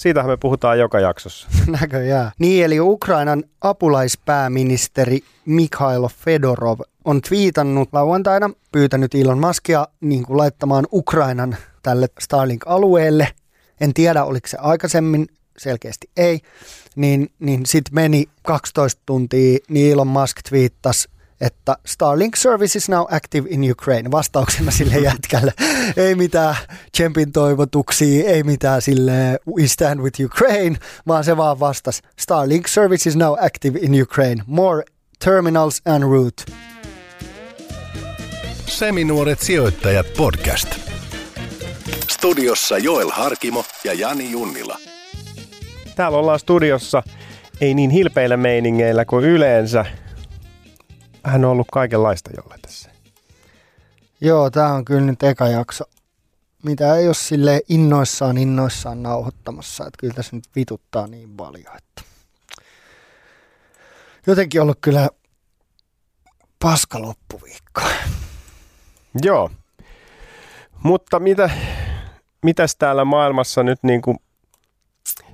Siitähän me puhutaan joka jaksossa. Näköjään. Niin, eli Ukrainan apulaispääministeri Mikhailo Fedorov on twiitannut lauantaina, pyytänyt Elon Muskia niin kuin laittamaan Ukrainan tälle Starlink-alueelle. En tiedä, oliko se aikaisemmin, selkeästi ei. Niin, niin sitten meni 12 tuntia, niin Elon Musk twiittasi että Starlink service is now active in Ukraine. Vastauksena sille jätkälle. ei mitään Champin toivotuksia, ei mitään sille we stand with Ukraine, vaan se vaan vastasi Starlink service is now active in Ukraine. More terminals and route. Seminuoret sijoittajat podcast. Studiossa Joel Harkimo ja Jani Junnila. Täällä ollaan studiossa ei niin hilpeillä meiningeillä kuin yleensä. Hän on ollut kaikenlaista jolle tässä. Joo, tämä on kyllä nyt eka jakso, mitä ei ole sille innoissaan innoissaan nauhoittamassa. Että kyllä tässä nyt vituttaa niin paljon, että jotenkin ollut kyllä paska loppuviikko. Joo. Mutta mitä, mitäs täällä maailmassa nyt niin kuin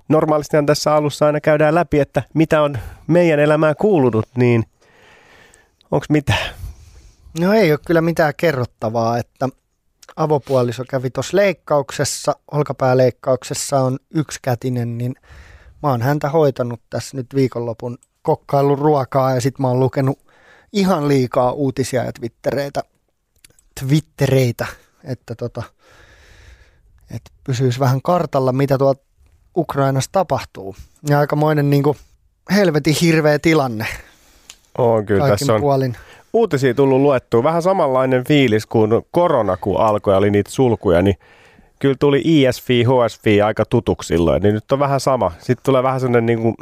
normaalistihan tässä alussa aina käydään läpi, että mitä on meidän elämään kuulunut, niin onko mitään? No ei ole kyllä mitään kerrottavaa, että avopuoliso kävi tuossa leikkauksessa, olkapääleikkauksessa on yksikätinen, niin mä oon häntä hoitanut tässä nyt viikonlopun kokkailun ruokaa ja sitten mä oon lukenut ihan liikaa uutisia ja twittereitä, twittereitä että tota, että pysyisi vähän kartalla, mitä tuolla Ukrainassa tapahtuu. Ja aikamoinen niin kuin helvetin hirveä tilanne. On kyllä, Kaikin tässä on puolin. uutisia tullut luettua. Vähän samanlainen fiilis kuin korona, kun alkoi ja oli niitä sulkuja, niin kyllä tuli ISV, HSV aika tutuksi silloin, niin nyt on vähän sama. Sitten tulee vähän sellainen, niin kuin,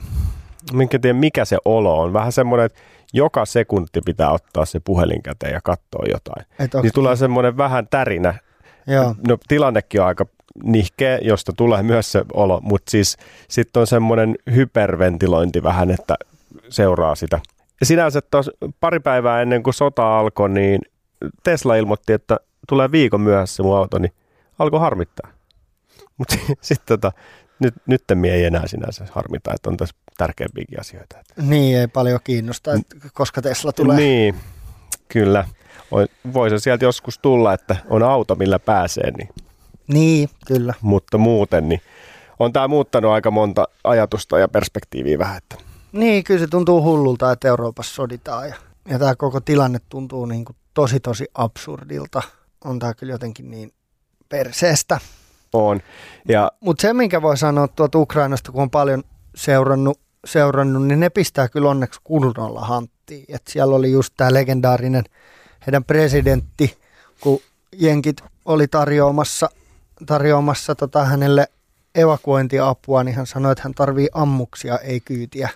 minkä tiedä mikä se olo on, vähän semmoinen, että joka sekunti pitää ottaa se puhelin käteen ja katsoa jotain. Et Niin tulee semmoinen vähän tärinä. Joo. No tilannekin on aika nihkeä, josta tulee myös se olo, mutta siis sitten on semmoinen hyperventilointi vähän, että seuraa sitä. Sinänsä tos pari päivää ennen kuin sota alkoi, niin Tesla ilmoitti, että tulee viikon myöhässä mun auto, niin alkoi harmittaa. Mutta sitten tota, nyt, nyt ei enää sinänsä harmita, että on tässä tärkeämpiäkin asioita. Niin, ei paljon kiinnosta, että koska Tesla tulee. Niin, kyllä. Voi, voi se sieltä joskus tulla, että on auto, millä pääsee, niin, Niin, kyllä. mutta muuten niin on tämä muuttanut aika monta ajatusta ja perspektiiviä vähän. Että. Niin, kyllä se tuntuu hullulta, että Euroopassa soditaan ja, ja tämä koko tilanne tuntuu niin kuin tosi tosi absurdilta. On tämä kyllä jotenkin niin perseestä. On. Ja Mutta se, minkä voi sanoa tuolta Ukrainasta, kun on paljon seurannut, seurannut niin ne pistää kyllä onneksi kunnolla hanttiin. Et siellä oli just tämä legendaarinen heidän presidentti, kun jenkit oli tarjoamassa, tarjoamassa tota hänelle evakuointiapua, niin hän sanoi, että hän tarvii ammuksia, ei kyytiä.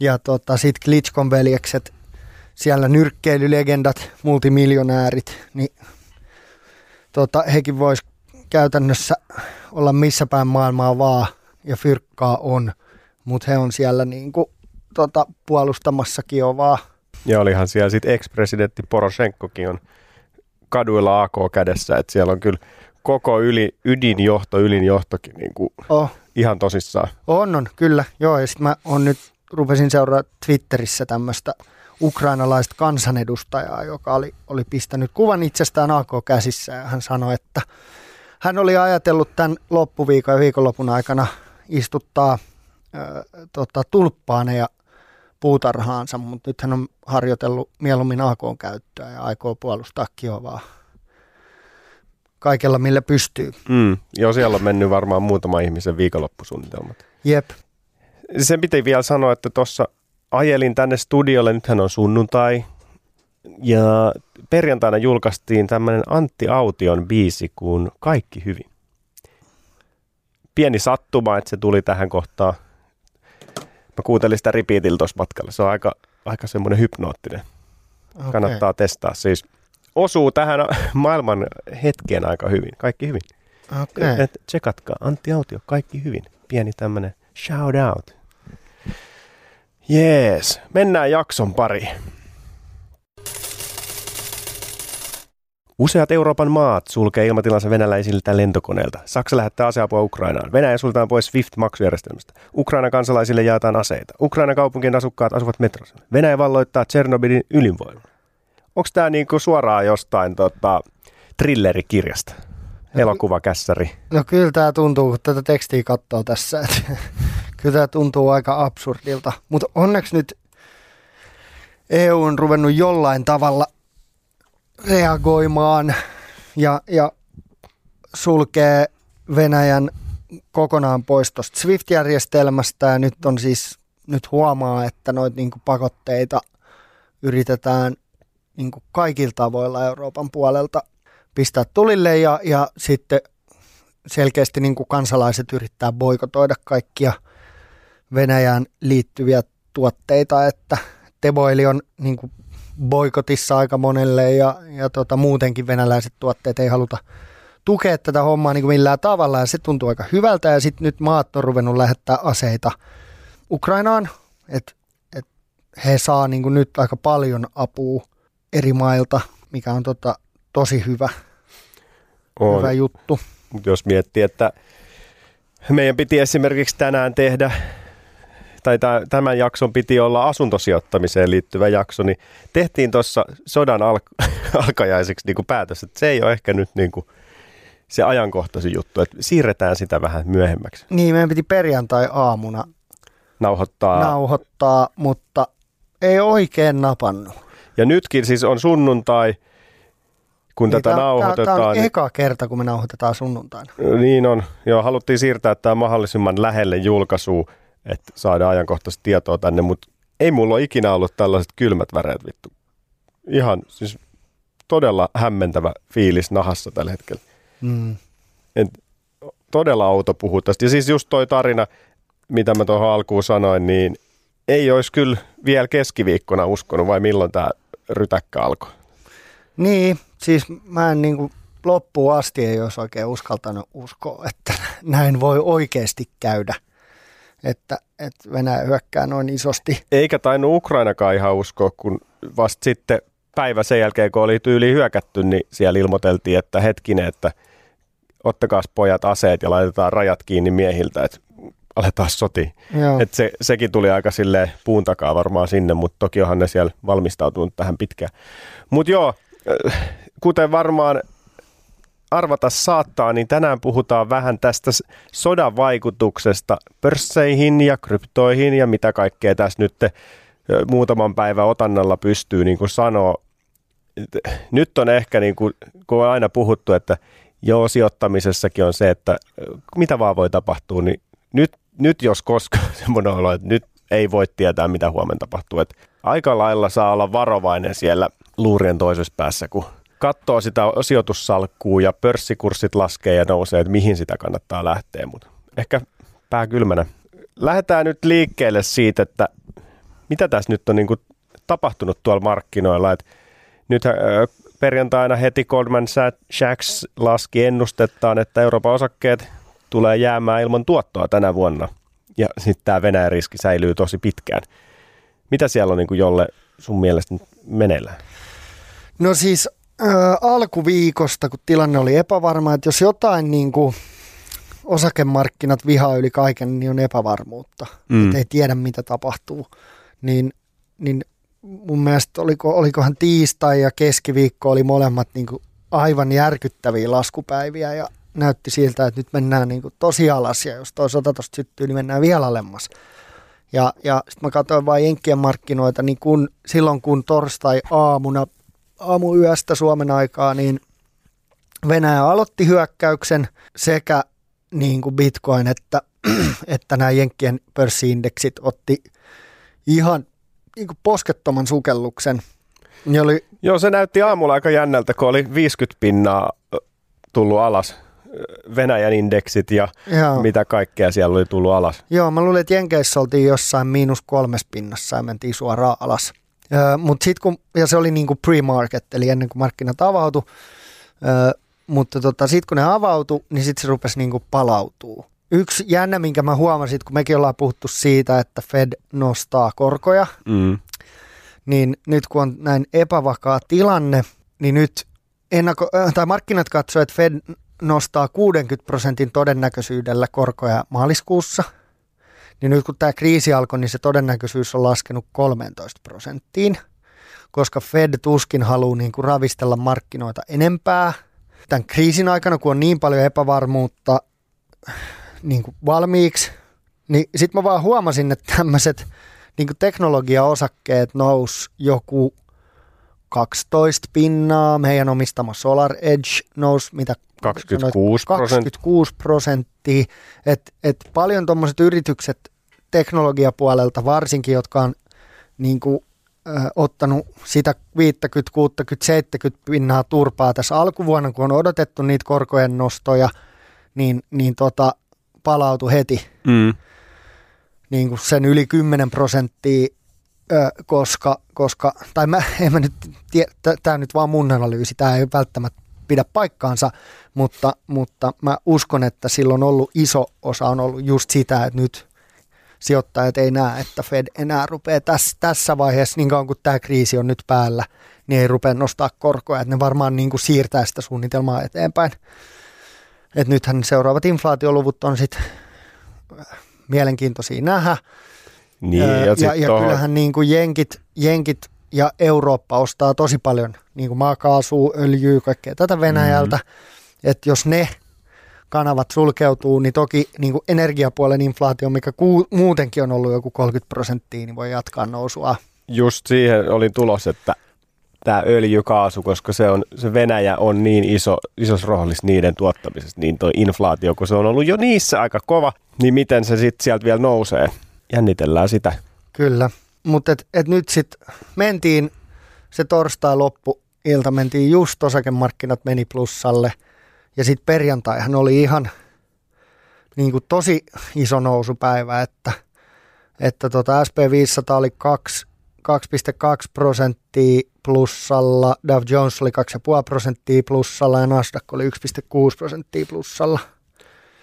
Ja tota, sitten Klitschkon veljekset, siellä nyrkkeilylegendat, multimiljonäärit, niin tota, hekin vois käytännössä olla missä päin maailmaa vaan ja fyrkkaa on, mutta he on siellä niinku, tota, puolustamassa Kiovaa. Ja olihan siellä sitten ex-presidentti Poroshenkokin on kaduilla AK kädessä, että siellä on kyllä koko yli, ydinjohto, ylinjohtokin niin kuin Oh, ihan tosissaan. on, on, kyllä. Joo, ja sitten mä on nyt, rupesin seuraa Twitterissä tämmöistä ukrainalaista kansanedustajaa, joka oli, oli pistänyt kuvan itsestään AK-käsissä ja hän sanoi, että hän oli ajatellut tämän loppuviikon ja viikonlopun aikana istuttaa ö, tota, tulppaaneja puutarhaansa, mutta nyt hän on harjoitellut mieluummin AK-käyttöä ja aikoo puolustaa Kiovaa kaikella millä pystyy. Mm. Joo, siellä on mennyt varmaan muutama ihmisen viikonloppusuunnitelmat. Jep, Sen piti vielä sanoa, että tuossa ajelin tänne studiolle, nythän on sunnuntai, ja perjantaina julkaistiin tämmöinen Antti Aution biisi kuin Kaikki hyvin. Pieni sattuma, että se tuli tähän kohtaan. Mä kuuntelin sitä repeatillä tuossa matkalla. Se on aika, aika semmoinen hypnoottinen. okay. Kannattaa testaa. Siis osuu tähän maailman hetkeen aika hyvin. Kaikki hyvin. Okei. Okay. Et tsekatkaa, Antti Autio, kaikki hyvin. Pieni tämmönen shout out. Jees, mennään jakson pariin. Useat Euroopan maat sulkee ilmatilansa venäläisiltä lentokoneilta. Saksa lähettää aseapua Ukrainaan. Venäjä sultaan pois SWIFT-maksujärjestelmästä. Ukraina kansalaisille jaetaan aseita. Ukraina kaupunkien asukkaat asuvat metrossa. Venäjä valloittaa Tchernobylin ydinvoiman. Onko tämä niinku suoraan jostain tota, thrillerikirjasta? Elokuvakässäri. No kyllä tämä tuntuu, kun tätä tekstiä katsoo tässä, että kyllä tämä tuntuu aika absurdilta. Mutta onneksi nyt EU on ruvennut jollain tavalla reagoimaan ja, ja sulkee Venäjän kokonaan pois tuosta SWIFT-järjestelmästä ja nyt on siis, nyt huomaa, että noita niinku pakotteita yritetään niinku kaikilla tavoilla Euroopan puolelta pistää tulille ja, ja sitten selkeästi niinku kansalaiset yrittää boikotoida kaikkia Venäjään liittyviä tuotteita, että Teboili on niinku boikotissa aika monelle ja, ja tota, muutenkin venäläiset tuotteet ei haluta tukea tätä hommaa niin kuin millään tavalla ja se tuntuu aika hyvältä ja sitten nyt maat on ruvennut lähettää aseita Ukrainaan, että et he saa niin kuin nyt aika paljon apua eri mailta, mikä on tota, tosi hyvä, On. hyvä juttu. Jos miettii, että meidän piti esimerkiksi tänään tehdä, tai tämän jakson piti olla asuntosijoittamiseen liittyvä jakso, niin tehtiin tuossa sodan al- alkajaiseksi niin kuin päätös, että se ei ole ehkä nyt niin kuin se ajankohtaisin juttu, että siirretään sitä vähän myöhemmäksi. Niin, meidän piti perjantai-aamuna Nauhoittaa. nauhoittaa, mutta ei oikein napannut. Ja nytkin siis on sunnuntai, kun Niin, tätä nauhoitetaan. Tämä on niin- eka kerta, kun me nauhoitetaan sunnuntaina. Niin on. Joo, haluttiin siirtää tämä mahdollisimman lähelle julkaisua, että saadaan ajankohtaista tietoa tänne, mutta ei mulla ole ikinä ollut tällaiset kylmät väreet vittu. Ihan siis todella hämmentävä fiilis nahassa tällä hetkellä. Mm. Et, todella outo puhua tästä. Ja siis just toi tarina, mitä mä tuohon alkuun sanoin, niin ei olisi kyllä vielä keskiviikkona uskonut, vai milloin tämä rytäkkä alkoi. Niin, siis mä en niin kuin loppuun asti ei olisi oikein uskaltanut uskoa, että näin voi oikeasti käydä. Että, että Venäjä hyökkää noin isosti. Eikä tainnut Ukrainakaan ihan uskoa, kun vasta sitten päivä sen jälkeen, kun oli tyyli hyökätty, niin siellä ilmoiteltiin, että hetkinen, että ottakaas pojat aseet ja laitetaan rajat kiinni miehiltä, että aletaan. Joo. Et se, sekin tuli aika silleen puun takaa varmaan sinne, mutta toki onhan ne siellä valmistautunut tähän pitkään. Mutta joo, äh, kuten varmaan arvata saattaa, niin tänään puhutaan vähän tästä sodan vaikutuksesta pörsseihin ja kryptoihin ja mitä kaikkea tässä nyt äh, muutaman päivän otannalla pystyy niin kuin sanoa. Et Nyt on ehkä, niin kuin, kun on aina puhuttu, että joo, sijoittamisessakin on se, että äh, mitä vaan voi tapahtua, niin nyt, nyt jos koskaan semmoinen olo, että nyt ei voi tietää, mitä huomenna tapahtuu. Et aika lailla saa olla varovainen siellä luurien toisessa päässä, kun katsoo sitä sijoitussalkkuu ja pörssikurssit laskee ja nousee, että mihin sitä kannattaa lähteä. Mutta ehkä pää kylmänä. Lähdetään nyt liikkeelle siitä, että mitä tässä nyt on niin kuin tapahtunut tuolla markkinoilla. Et nyt perjantaina heti Goldman Sachs laski ennustettaan, että Euroopan osakkeet tulee jäämään ilman tuottoa tänä vuonna. Ja sitten tämä Venäjän riski säilyy tosi pitkään. Mitä siellä on niin kuin jolle sun mielestä nyt meneillään? No siis äh, alkuviikosta, kun tilanne oli epävarma, että jos jotain niin kuin osakemarkkinat vihaa yli kaiken, niin on epävarmuutta. Mm. Että ei tiedä, mitä tapahtuu. Niin, niin mun mielestä oliko, olikohan tiistai ja keskiviikko oli molemmat niin kuin aivan järkyttäviä laskupäiviä ja näytti siltä, että nyt mennään niin kuin tosi alas ja jos toi sota tosta syttyy, niin mennään vielä alemmas. Ja, ja sitten mä katsoin vain Jenkkien markkinoita, niin kun, silloin kun torstai-aamuna, aamuyöstä Suomen aikaa, niin Venäjä aloitti hyökkäyksen sekä niin kuin Bitcoin että, että nämä Jenkkien pörssiindeksit otti ihan niin kuin poskettoman sukelluksen. Ne oli, Joo, se näytti aamulla aika jännältä, kun oli 50 pinnaa tullut alas. Ö, Venäjän indeksit ja joo, mitä kaikkea siellä oli tullut alas. joo, mä luulin, että Jenkeissä oltiin jossain miinus kolmes pinnassa ja mentiin suoraan alas. Mut sit kun, ja se oli niinku pre-market, eli ennen kuin markkinat avautui, öö, mutta tota, sitten kun ne avautui, niin sitten se rupesi niinku palautuu. Yksi jännä, minkä mä huomasin, kun mekin ollaan puhuttu siitä, että Fed nostaa korkoja, Mm. niin nyt kun on näin epävakaa tilanne, niin nyt ennako, tai markkinat katsoo, että Fed nostaa 60 prosentin todennäköisyydellä korkoja maaliskuussa, niin nyt kun tämä kriisi alkoi, niin se todennäköisyys on laskenut 13 prosenttiin, koska Fed tuskin haluaa niin kuin ravistella markkinoita enempää. Tämän kriisin aikana, kun on niin paljon epävarmuutta niin kuin valmiiksi, niin sitten mä vaan huomasin, että tämmöiset niin teknologiaosakkeet nous joku 12 pinnaa, meidän omistama Solar Edge nousi mitä 26 prosenttia. 26 prosenttia. Et, et paljon tuommoiset yritykset teknologiapuolelta varsinkin, jotka on niin kuin, ö, ottanut sitä 50, 60, 70 pinnaa turpaa tässä alkuvuonna, kun on odotettu niitä korkojen nostoja, niin, niin tota, palautui heti Mm. niin kuin sen yli 10 prosenttia, ö, koska, koska, tai mä, en mä nyt tiedä, tämä nyt vaan mun analyysi, tämä ei välttämättä pidä paikkaansa, mutta, mutta mä uskon, että silloin on ollut iso osa on ollut just sitä, että nyt sijoittajat ei näe, että Fed enää rupeaa tässä, tässä vaiheessa, niin kauan kuin tämä kriisi on nyt päällä, niin ei rupea nostaa korkoja, että ne varmaan niin kuin siirtää sitä suunnitelmaa eteenpäin. Et nythän seuraavat inflaatioluvut on sitten mielenkiintoisia nähdä. Niin, ja, ja, sit ja tohon- kyllähän niin kuin jenkit, jenkit ja Eurooppa ostaa tosi paljon niin kuin maakaasua, öljyä, kaikkea tätä Venäjältä. Mm. Että jos ne kanavat sulkeutuu, niin toki niin kuin energiapuolen inflaatio, mikä ku, muutenkin on ollut joku 30 prosenttia, niin voi jatkaa nousua. just siihen oli tulos, että tämä öljykaasu, koska se, on, se Venäjä on niin iso, isos roolissa niiden tuottamisessa, niin toi inflaatio, kun se on ollut jo niissä aika kova, niin miten se sitten sieltä vielä nousee? Jännitellään sitä. Kyllä, mutta et, et nyt sitten mentiin, se torstai loppu ilta mentiin just osakemarkkinat meni plussalle ja sitten perjantaihan oli ihan niin kuin tosi iso nousupäivä, että, että tota SP500 oli 2, 2,2 prosenttia plussalla, Dow Jones oli 2,5 prosenttia plussalla ja Nasdaq oli 1,6 prosenttia plussalla.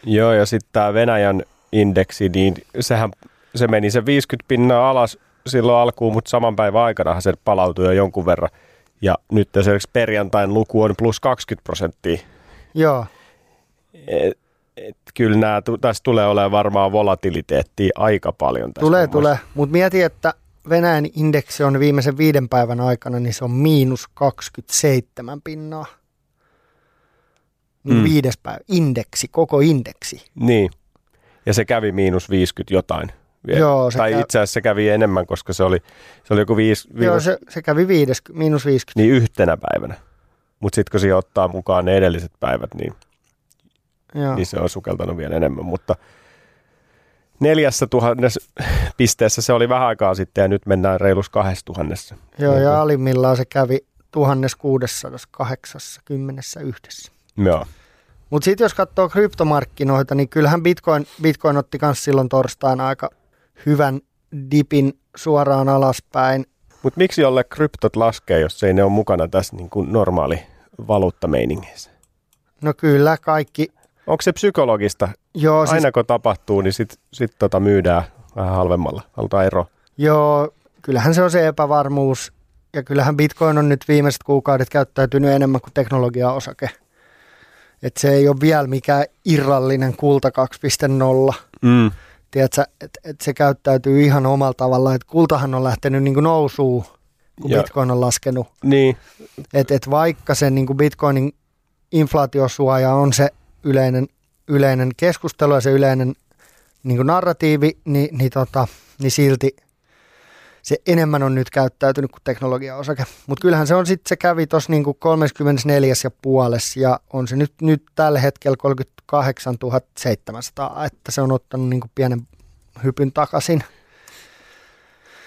Joo, ja sitten tämä Venäjän indeksi, niin sehän se meni se 50 pinnaa alas silloin alkuun, mutta saman päivän aikana se palautui jo jonkun verran. Ja nyt esimerkiksi perjantain luku on plus 20 prosenttia. Joo, Et, et, kyllä nämä, tässä tulee olemaan varmaan volatiliteettia aika paljon. Tässä Tulee, tulee. Mutta mieti, että Venäjän indeksi on viimeisen viiden päivän aikana, niin se on miinus 27 pinnaa. Niin mm. viides päivä. Indeksi, koko indeksi. Niin. Ja se kävi miinus 50 jotain. Joo, se tai käy- itse asiassa se kävi enemmän, koska se oli, se oli joku viisi, Joo, viides, se, se kävi viides, miinus 50. niin yhtenä päivänä. Mutta sitten kun siihen ottaa mukaan ne edelliset päivät, niin Joo. niin se on sukeltanut vielä enemmän, mutta neljässä tuhannessa pisteessä se oli vähän aikaa sitten ja nyt mennään reilus kahdessa tuhannessa. Joo, ja alimmillaan se kävi 1681. Joo. Mutta sitten jos katsoo kryptomarkkinoita, niin kyllähän Bitcoin, Bitcoin otti myös silloin torstaina aika hyvän dipin suoraan alaspäin. Mutta miksi jolle kryptot laskee, jos ei ne ole mukana tässä niin kuin normaali valuuttameiningeissä? No kyllä, kaikki. Onko se psykologista? Joo, siis Aina kun tapahtuu, niin sitten sit tota myydään vähän halvemmalla. Halutaan ero. Joo, kyllähän se on se epävarmuus. Ja kyllähän Bitcoin on nyt viimeiset kuukaudet käyttäytynyt enemmän kuin teknologiaosake. Et se ei ole vielä mikään irrallinen kulta 2.0. Mm. Tiedätkö, että et se käyttäytyy ihan omalla tavalla. Et kultahan on lähtenyt niin nousuun, kun Ja- Bitcoin on laskenut. Niin, Et, et vaikka se niin Bitcoinin inflaatiosuoja on se yleinen, yleinen keskustelu ja se yleinen niin narratiivi, niin, niin, tota, niin silti se enemmän on nyt käyttäytynyt kuin teknologiaosake. Mutta kyllähän se on sitten, se kävi tuossa niin 34 ja puolessa ja on se nyt, nyt tällä hetkellä 38 700, että se on ottanut niin pienen hypyn takaisin.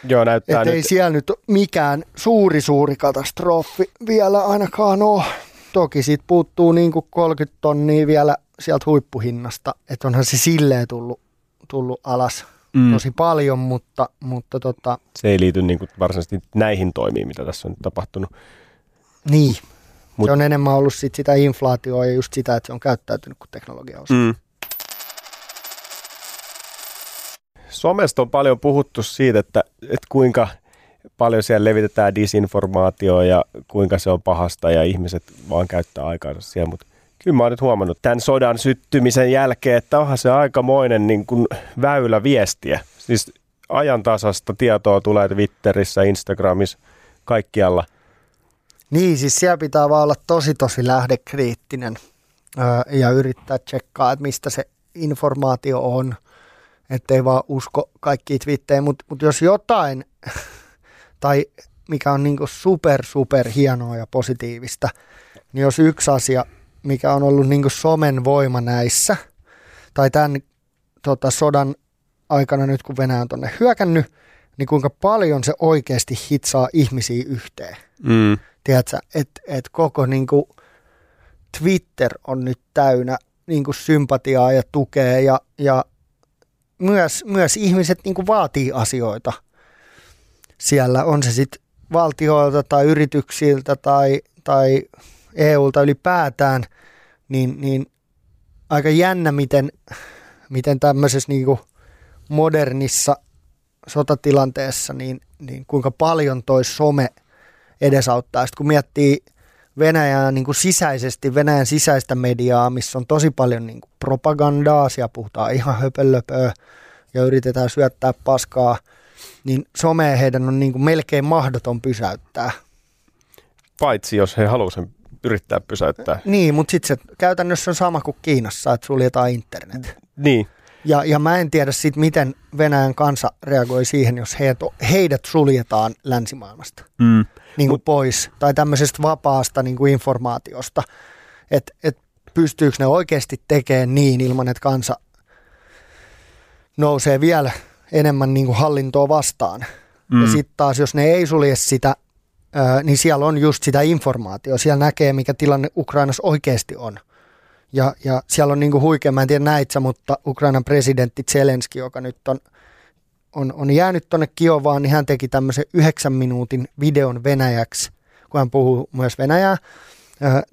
joo näyttää Että nyt. ei siellä nyt mikään suuri suuri katastrofi vielä ainakaan ole. Toki siitä puuttuu niin kuin 30 tonnia vielä sieltä huippuhinnasta, että onhan se silleen tullut, tullut alas. Mm. tosi paljon, mutta, mutta tota, se ei liity niin kuin varsinaisesti näihin toimiin, mitä tässä on nyt tapahtunut. Niin, Mut, se on enemmän ollut sit sitä inflaatioa ja just sitä, että se on käyttäytynyt kuin teknologia mm. Somesta on paljon puhuttu siitä, että, että kuinka paljon siellä levitetään disinformaatioa ja kuinka se on pahasta ja ihmiset vaan käyttää aikaansa siellä, mutta kyllä mä oon nyt huomannut tämän sodan syttymisen jälkeen, että onhan se aikamoinen niin kuin väylä viestiä. Siis ajantasasta tietoa tulee Twitterissä, Instagramissa, kaikkialla. Niin, siis siellä pitää vaan olla tosi tosi lähdekriittinen ja yrittää tsekkaa, että mistä se informaatio on, ettei vaan usko kaikki twittejä, mutta mut jos jotain, tai mikä on niinku super super hienoa ja positiivista, niin jos yksi asia, mikä on ollut niinku somen voima näissä, tai tämän tota, sodan aikana nyt kun Venäjä on tuonne hyökännyt, niin kuinka paljon se oikeasti hitsaa ihmisiä yhteen. Mm. Tiedätkö, että et koko niin kuin, Twitter on nyt täynnä niin kuin, sympatiaa ja tukea ja, ja myös, myös ihmiset niin kuin, vaatii asioita siellä, on se sitten valtioilta tai yrityksiltä tai, tai EUlta ylipäätään, niin, niin aika jännä, miten, miten tämmöisessä niin kuin modernissa sotatilanteessa, niin, niin kuinka paljon toi some edesauttaa. Sitten kun miettii Venäjää niin kuin sisäisesti, Venäjän sisäistä mediaa, missä on tosi paljon niin kuin propagandaa, siellä puhutaan ihan höpölöpöä ja yritetään syöttää paskaa, niin somea heidän on niin kuin melkein mahdoton pysäyttää. Paitsi jos he haluavat sen yrittää pysäyttää. Niin, mutta sitten se käytännössä on sama kuin Kiinassa, että suljetaan internet. Niin. Ja, ja mä en tiedä sitten, miten Venäjän kansa reagoi siihen, jos heidät, heidät suljetaan länsimaailmasta mm. niin kuin Mut, pois tai tämmöisestä vapaasta niin kuin informaatiosta. Että et pystyykö ne oikeasti tekemään niin ilman, että kansa nousee vielä enemmän niin kuin hallintoa vastaan. Mm. Ja sitten taas, jos ne ei sulje sitä, niin siellä on just sitä informaatiota. Siellä näkee, mikä tilanne Ukrainassa oikeasti on. Ja, ja siellä on niinku huikea, mä en tiedä näitsä, mutta Ukrainan presidentti Zelenski, joka nyt on, on, on jäänyt tuonne Kiovaan, niin hän teki tämmöisen yhdeksän minuutin videon venäjäksi, kun hän puhuu myös venäjää.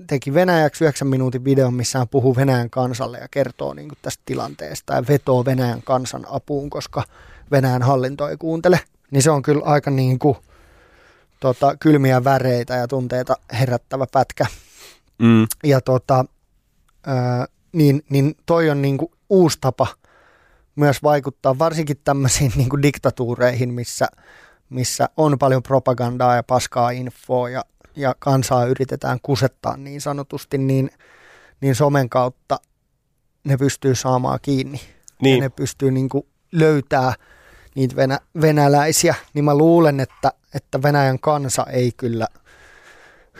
Teki venäjäksi yhdeksän minuutin videon, missä hän puhuu Venäjän kansalle ja kertoo niin tästä tilanteesta ja vetoo Venäjän kansan apuun, koska Venäjän hallinto ei kuuntele. Niin se on kyllä aika niin kuin, tota, kylmiä väreitä ja tunteita herättävä pätkä. Mm. Ja tota, niin, niin toi on niin kuin uusi tapa myös vaikuttaa varsinkin tämmöisiin niin kuin diktatuureihin, missä, missä on paljon propagandaa ja paskaa infoa ja, ja kansaa yritetään kusettaa niin sanotusti, niin, niin somen kautta ne pystyy saamaan kiinni. Niin. Ja ne pystyy niin kuin löytää niitä venä, venäläisiä, niin mä luulen, että, että Venäjän kansa ei kyllä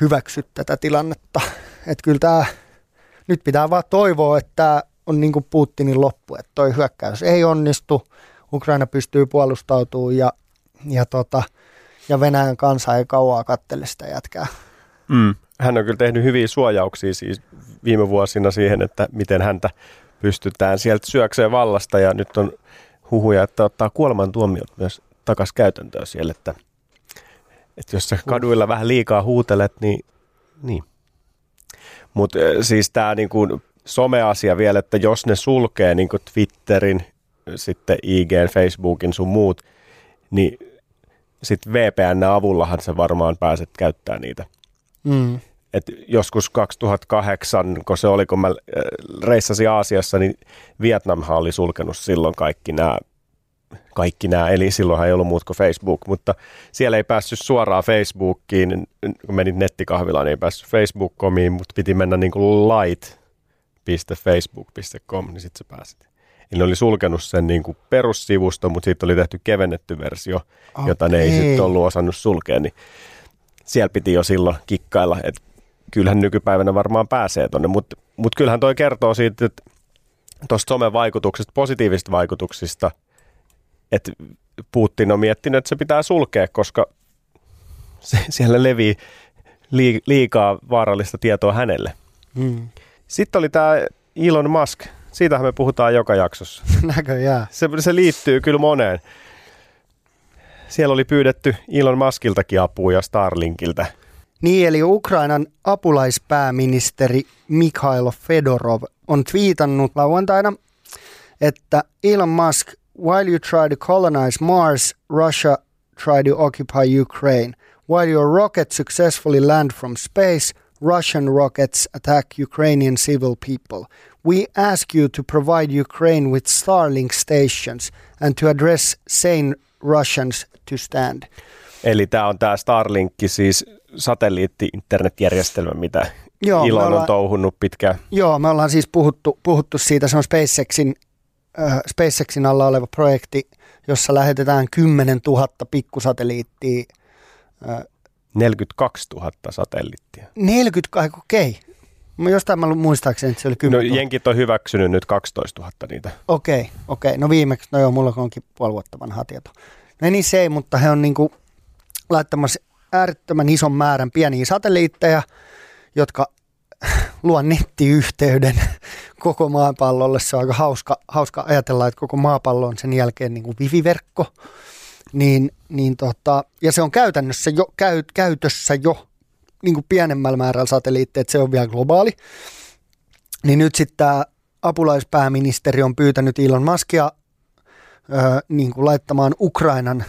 hyväksy tätä tilannetta. Että kyllä tämä nyt pitää vaan toivoa, että on niin kuin Putinin loppu, että toi hyökkäys ei onnistu, Ukraina pystyy puolustautumaan ja, ja, tota, ja Venäjän kansa ei kauaa kattele sitä jätkää. Mm. Hän on kyllä tehnyt hyviä suojauksia siis viime vuosina siihen, että miten häntä pystytään sieltä syökseen vallasta ja nyt on huhuja, että ottaa kuolemantuomiot myös takaisin käytäntöön siellä, että, että jos sä kaduilla vähän liikaa huutelet, niin, niin mutta siis tämä niinku someasia vielä, että jos ne sulkee niinku Twitterin, sitten IG, Facebookin sun muut, niin sitten VPN avullahan sä varmaan pääset käyttämään niitä. Mm. Et joskus 2008, kun se oli, kun mä reissasin Aasiassa, niin Vietnamhan oli sulkenut silloin kaikki nämä kaikki nämä, eli silloinhan ei ollut muut kuin Facebook, mutta siellä ei päässyt suoraan Facebookiin, kun menit nettikahvilaan, niin ei päässyt Facebook.comiin, mutta piti mennä niin kuin light.facebook.com, niin sitten sä pääsit. Eli ne oli sulkenut sen niin kuin perussivusto, mutta siitä oli tehty kevennetty versio, okay. jota ne ei sitten ollut osannut sulkea, niin siellä piti jo silloin kikkailla, että kyllähän nykypäivänä varmaan pääsee tuonne, mutta mut kyllähän toi kertoo siitä, että tuosta somen vaikutuksista, positiivisista vaikutuksista – että Putin on miettinyt, että se pitää sulkea, koska se, siellä levii liikaa vaarallista tietoa hänelle. Hmm. Sitten oli tämä Elon Musk, Siitähän me puhutaan joka jaksossa. Näköjään. Se, se liittyy kyllä moneen. Siellä oli pyydetty Elon Muskiltakin apua ja Starlinkiltä. Niin, eli Ukrainan apulaispääministeri Mikhailo Fedorov on twiitannut lauantaina, että Elon Musk, while you try to colonize Mars, Russia try to occupy Ukraine. While your rockets successfully land from space, Russian rockets attack Ukrainian civil people. We ask you to provide Ukraine with Starlink stations and to address sane Russians to stand. Eli tämä on tämä Starlink, siis satelliitti-internetjärjestelmä, mitä Joo, Elon on ollaan- touhunnut pitkään. Joo, me ollaan siis puhuttu, puhuttu siitä, se on SpaceXin, SpaceXin alla oleva projekti, jossa lähetetään 10 000 pikkusatelliittia. Äh, 42 000 satelliittia. 40, ai, okei. Okay. Jostain mä muistaakseni, että se oli No, 10 000. jenkit on hyväksynyt nyt 12 000 niitä. Okei, okei. No viimeksi, no joo, mulla onkin puoli vuotta vanha tieto. No niin se ei, mutta he on niinku laittamassa äärettömän ison määrän pieniä satelliitteja, jotka luo nettiyhteyden koko maapallolle. Se on aika hauska, hauska ajatella, että koko maapallo on sen jälkeen niin kuin wifi-verkko. Niin, niin tota, ja se on käytännössä jo, käy, käytössä jo niin kuin pienemmällä määrällä satelliitteja, että se on vielä globaali. Niin nyt sitten tämä apulaispääministeri on pyytänyt Elon Muskia ö, niin kuin laittamaan Ukrainan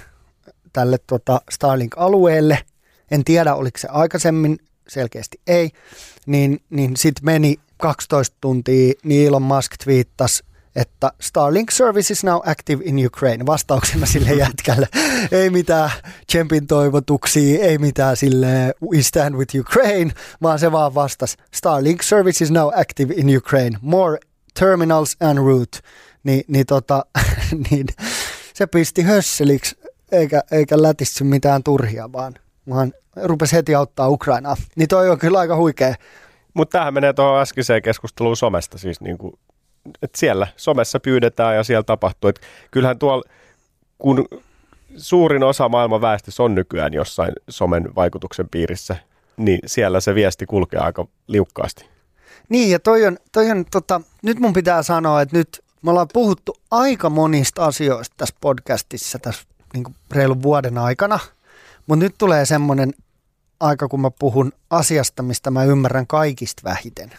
tälle tota Starlink-alueelle. En tiedä, oliko se aikaisemmin, selkeästi ei. Niin, niin sitten meni 12 tuntia, niin Elon Musk twiittasi, että Starlink service is now active in Ukraine. Vastauksena sille jätkälle. ei mitään tsempin toivotuksia, ei mitään sille we stand with Ukraine, vaan se vaan vastasi Starlink service is now active in Ukraine. More terminals and route. Ni, niin, tota, niin se pisti hösseliksi eikä, eikä lätissy mitään turhia, vaan, vaan rupesi heti auttaa Ukrainaa. Niin toi on kyllä aika huikea. Mutta tämähän menee tuohon äskeiseen keskusteluun somesta, siis niin kuin, että siellä somessa pyydetään ja siellä tapahtuu. Et kyllähän tuolla, kun suurin osa maailman väestössä on nykyään jossain somen vaikutuksen piirissä, niin siellä se viesti kulkee aika liukkaasti. Niin ja toi on, toi on tota, nyt mun pitää sanoa, että nyt me ollaan puhuttu aika monista asioista tässä podcastissa tässä niin kuin reilun vuoden aikana, mutta nyt tulee semmoinen aika, kun mä puhun asiasta, mistä mä ymmärrän kaikista vähiten.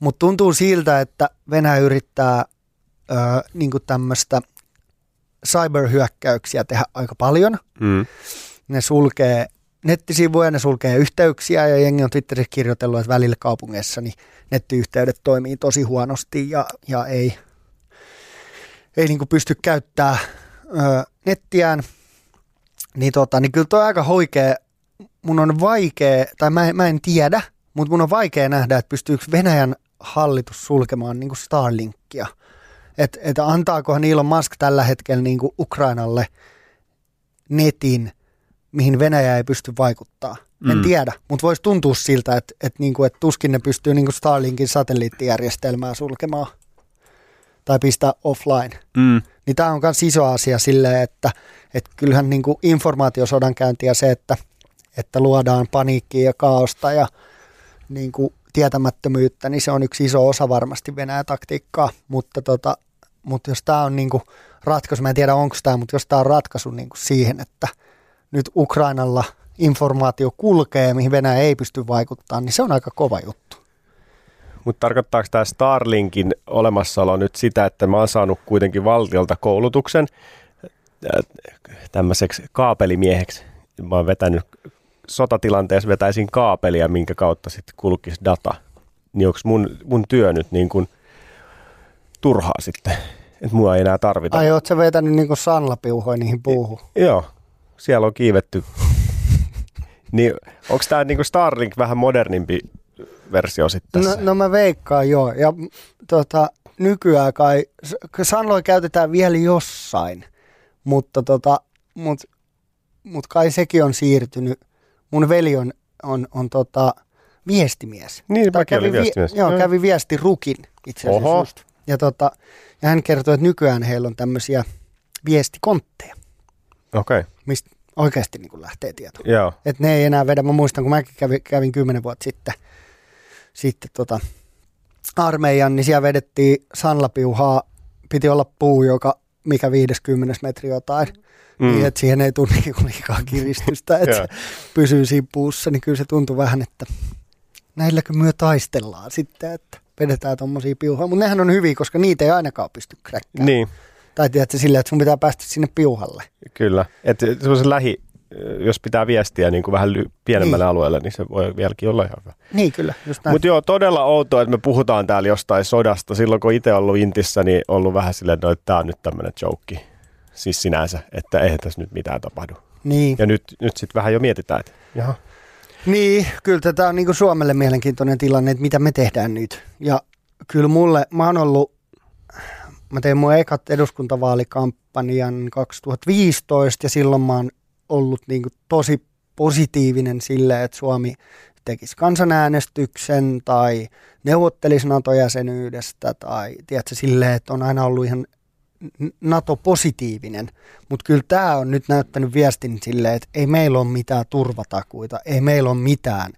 Mutta tuntuu siltä, että Venäjä yrittää ö, niin tämmöistä cyberhyökkäyksiä tehdä aika paljon. Mm. Ne sulkee nettisivuja, ne sulkee yhteyksiä ja jengi on Twitterissä kirjoitellut, että välillä kaupungeissa niin nettiyhteydet toimii tosi huonosti ja, ja ei, ei niin pysty käyttämään ö, nettiään. Niin, tota, niin kyllä tuo aika hoikea. Mun on vaikea, tai mä, en- mä en tiedä, mutta mun on vaikea nähdä, että pystyykö Venäjän hallitus sulkemaan niin Starlinkia. Että et antaakohan Elon Musk tällä hetkellä niin Ukrainalle netin, mihin Venäjä ei pysty vaikuttaa. En Mm. tiedä, mutta voisi tuntua siltä, että, että, niinku, että tuskin ne pystyy niinku Starlinkin satelliittijärjestelmää sulkemaan tai pistää offline. Mm. Niin tämä on myös iso asia silleen, että, että kyllähän niinku informaatiosodankäynti ja se, että, että luodaan paniikkia ja kaaosta ja niinku tietämättömyyttä, niin se on yksi iso osa varmasti Venäjän taktiikkaa, mutta, tota, mutta jos tämä on niinku ratkaisu, mä en tiedä onko tämä, mutta jos tämä on ratkaisu niinku siihen, että nyt Ukrainalla informaatio kulkee, mihin Venäjä ei pysty vaikuttamaan, niin se on aika kova juttu. Mutta tarkoittaako tämä Starlinkin olemassaolo nyt sitä, että mä oon saanut kuitenkin valtiolta koulutuksen äh, tämmöiseksi kaapelimieheksi. Mä oon vetänyt sotatilanteessa vetäisin kaapelia, minkä kautta sitten kulkisi data. Niin onko mun, mun työ nyt niin kuin turhaa sitten, että mua ei enää tarvita. Ai oot sä vetänyt niinku sanlapiuhoja niihin puuhun? Joo, siellä on kiivetty. niin onko tämä niinku Starlink vähän modernimpi versio sitten No, tässä? no mä veikkaan joo. Ja tota, nykyään kai, s- sanloi käytetään vielä jossain, mutta tota, mut, mut kai sekin on siirtynyt. Mun veli on, on, on tota, viestimies. Niin, Tai mäkin olin vi- viestimies. Joo, Mm. kävi viesti rukin itse asiassa Oho. just. Ja, tota, ja hän kertoi, että nykyään heillä on tämmöisiä viestikontteja, Okei, okay. mistä oikeasti niin kuin lähtee tieto. joo. Että ne ei enää vedä. Mä muistan, kun mäkin kävin, kävin kymmenen vuotta sitten, sitten tota, armeijan, niin siellä vedettiin sanlapiuhaa. Piti olla puu, joka mikä 50 metri jotain. Mm. Niin, että siihen ei tule niinku liikaa kiristystä, että pysyy siinä puussa, niin kyllä se tuntuu vähän, että näilläkö myö taistellaan sitten, että vedetään tuommoisia piuhaa. Mutta nehän on hyviä, koska niitä ei ainakaan pysty kräkkäämään. Niin, Tai tiedätkö silleen, että sun pitää päästä sinne piuhalle. kyllä. Että semmoisen lähi, jos pitää viestiä niin kuin vähän ly- pienemmälle Niin. alueelle, niin se voi vieläkin olla ihan hyvä. Niin kyllä, just näin. Mutta joo, todella outoa, että me puhutaan täällä jostain sodasta. Silloin kun itse ollut Intissä, niin ollut vähän silleen, no, että tämä on nyt tämmöinen joke. Siis sinänsä, että eihän tässä nyt mitään tapahdu. niin. Ja nyt, nyt sitten vähän jo mietitään, että jaha, Niin, kyllä tätä on niin Suomelle mielenkiintoinen tilanne, että mitä me tehdään nyt. Ja kyllä mulle, mä oon ollut, mä tein mun ekat eduskuntavaalikampanjan 2015 ja silloin mä oon ollut niin tosi positiivinen sille, että Suomi tekisi kansanäänestyksen tai neuvottelisi NATO-jäsenyydestä tai tiedätkö, silleen, että on aina ollut ihan NATO-positiivinen, mutta kyllä tämä on nyt näyttänyt viestin silleen, että ei meillä ole mitään turvatakuita, ei meillä ole mitään,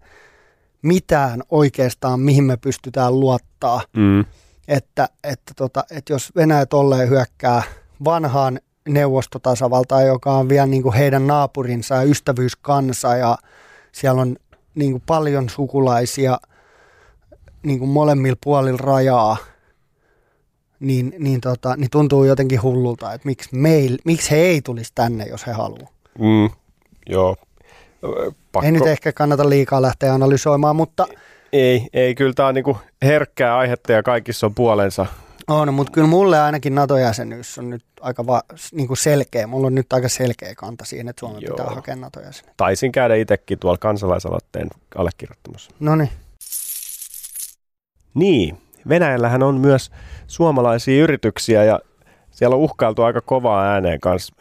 mitään oikeastaan, mihin me pystytään luottaa, mm, että, että, tota, että jos Venäjä tolleen hyökkää vanhaan neuvostotasavaltaan, joka on vielä niin kuin heidän naapurinsa ja ystävyyskansa ja siellä on niin kuin paljon sukulaisia niin kuin molemmilla puolilla rajaa, niin, niin, tota, niin tuntuu jotenkin hullulta, että miksi, meil, miksi he ei tulisi tänne, jos he haluaa. mm, joo. Pakko. Ei nyt ehkä kannata liikaa lähteä analysoimaan, mutta Ei, ei, kyllä tämä on niinku herkkää aihetta ja kaikissa on puolensa. On, mutta kyllä mulle ainakin NATO-jäsenyys on nyt aika va, niin kuin selkeä. Mulla on nyt aika selkeä kanta siihen, että Suomen Joo. pitää hakea NATO-jäsenyyttä. Taisin käydä itsekin tuolla kansalaisaloitteen allekirjoittamassa. No niin. Niin, Venäjällähän on myös suomalaisia yrityksiä ja siellä on uhkailtu aika kovaa ääneen kanssa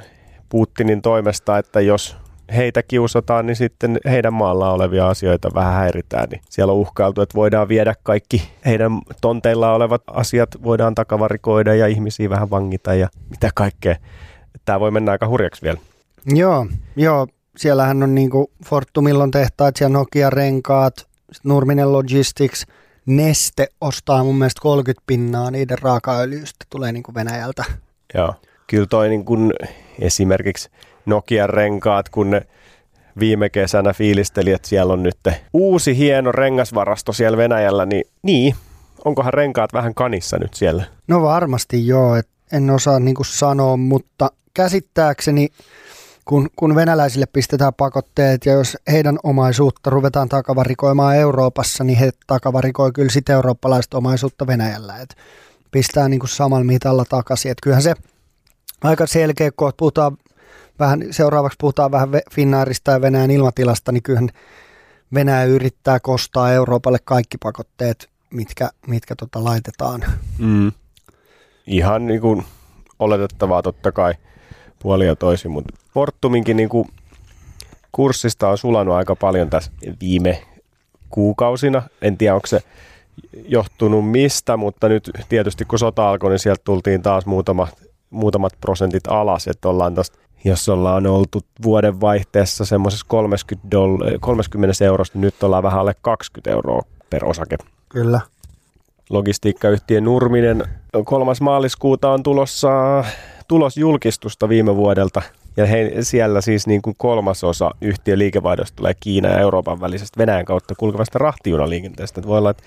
Putinin toimesta, että jos heitä kiusataan, niin sitten heidän maalla olevia asioita vähän häiritään. Niin siellä on uhkailtu, että voidaan viedä kaikki heidän tonteilla olevat asiat, voidaan takavarikoida ja ihmisiä vähän vangita ja mitä kaikkea. Tämä voi mennä aika hurjaksi vielä. Joo, joo. Siellähän on niinku Fortumilla on tehtaat, siellä Nokia renkaat, sit Nurminen Logistics, Neste ostaa mun mielestä 30 pinnaa niiden raakaöljystä, tulee niinku Venäjältä. Joo. Kyllä toi niin kun esimerkiksi Nokian renkaat, kun ne viime kesänä fiilisteli, että siellä on nyt uusi hieno rengasvarasto siellä Venäjällä, niin, niin onkohan renkaat vähän kanissa nyt siellä? No varmasti joo, et en osaa niinku sanoa, mutta käsittääkseni kun, kun venäläisille pistetään pakotteet ja jos heidän omaisuutta ruvetaan takavarikoimaan Euroopassa, niin he takavarikoi kyllä sitten eurooppalaista omaisuutta Venäjällä. Et pistää niinku samalla mitalla takaisin. Et kyllähän se aika selkeä, kun puhutaan vähän, seuraavaksi puhutaan vähän Finnairista ja Venäjän ilmatilasta, niin kyllähän Venäjä yrittää kostaa Euroopalle kaikki pakotteet, mitkä, mitkä tota laitetaan. Mm. Ihan niin kuin oletettavaa totta kai puoli ja toisin, mutta Fortuminkin niin kuin kurssista on sulanut aika paljon tässä viime kuukausina. En tiedä, onko se johtunut mistä, mutta nyt tietysti kun sota alkoi, niin sieltä tultiin taas muutama, muutamat prosentit alas, että ollaan tosta, jos ollaan oltu vuoden vaihteessa semmoisessa 30, doll- 30 eurosta, niin nyt ollaan vähän alle 20 euroa per osake Kyllä. logistiikkayhtiö Nurminen 3. maaliskuuta on tulossa tulosjulkistusta viime vuodelta. Ja he, siellä siis niin kuin kolmasosa yhtiön liikevaihdosta tulee Kiinan ja Euroopan välisestä Venäjän kautta kulkevasta rahtijunaliikenteestä. Voi olla, että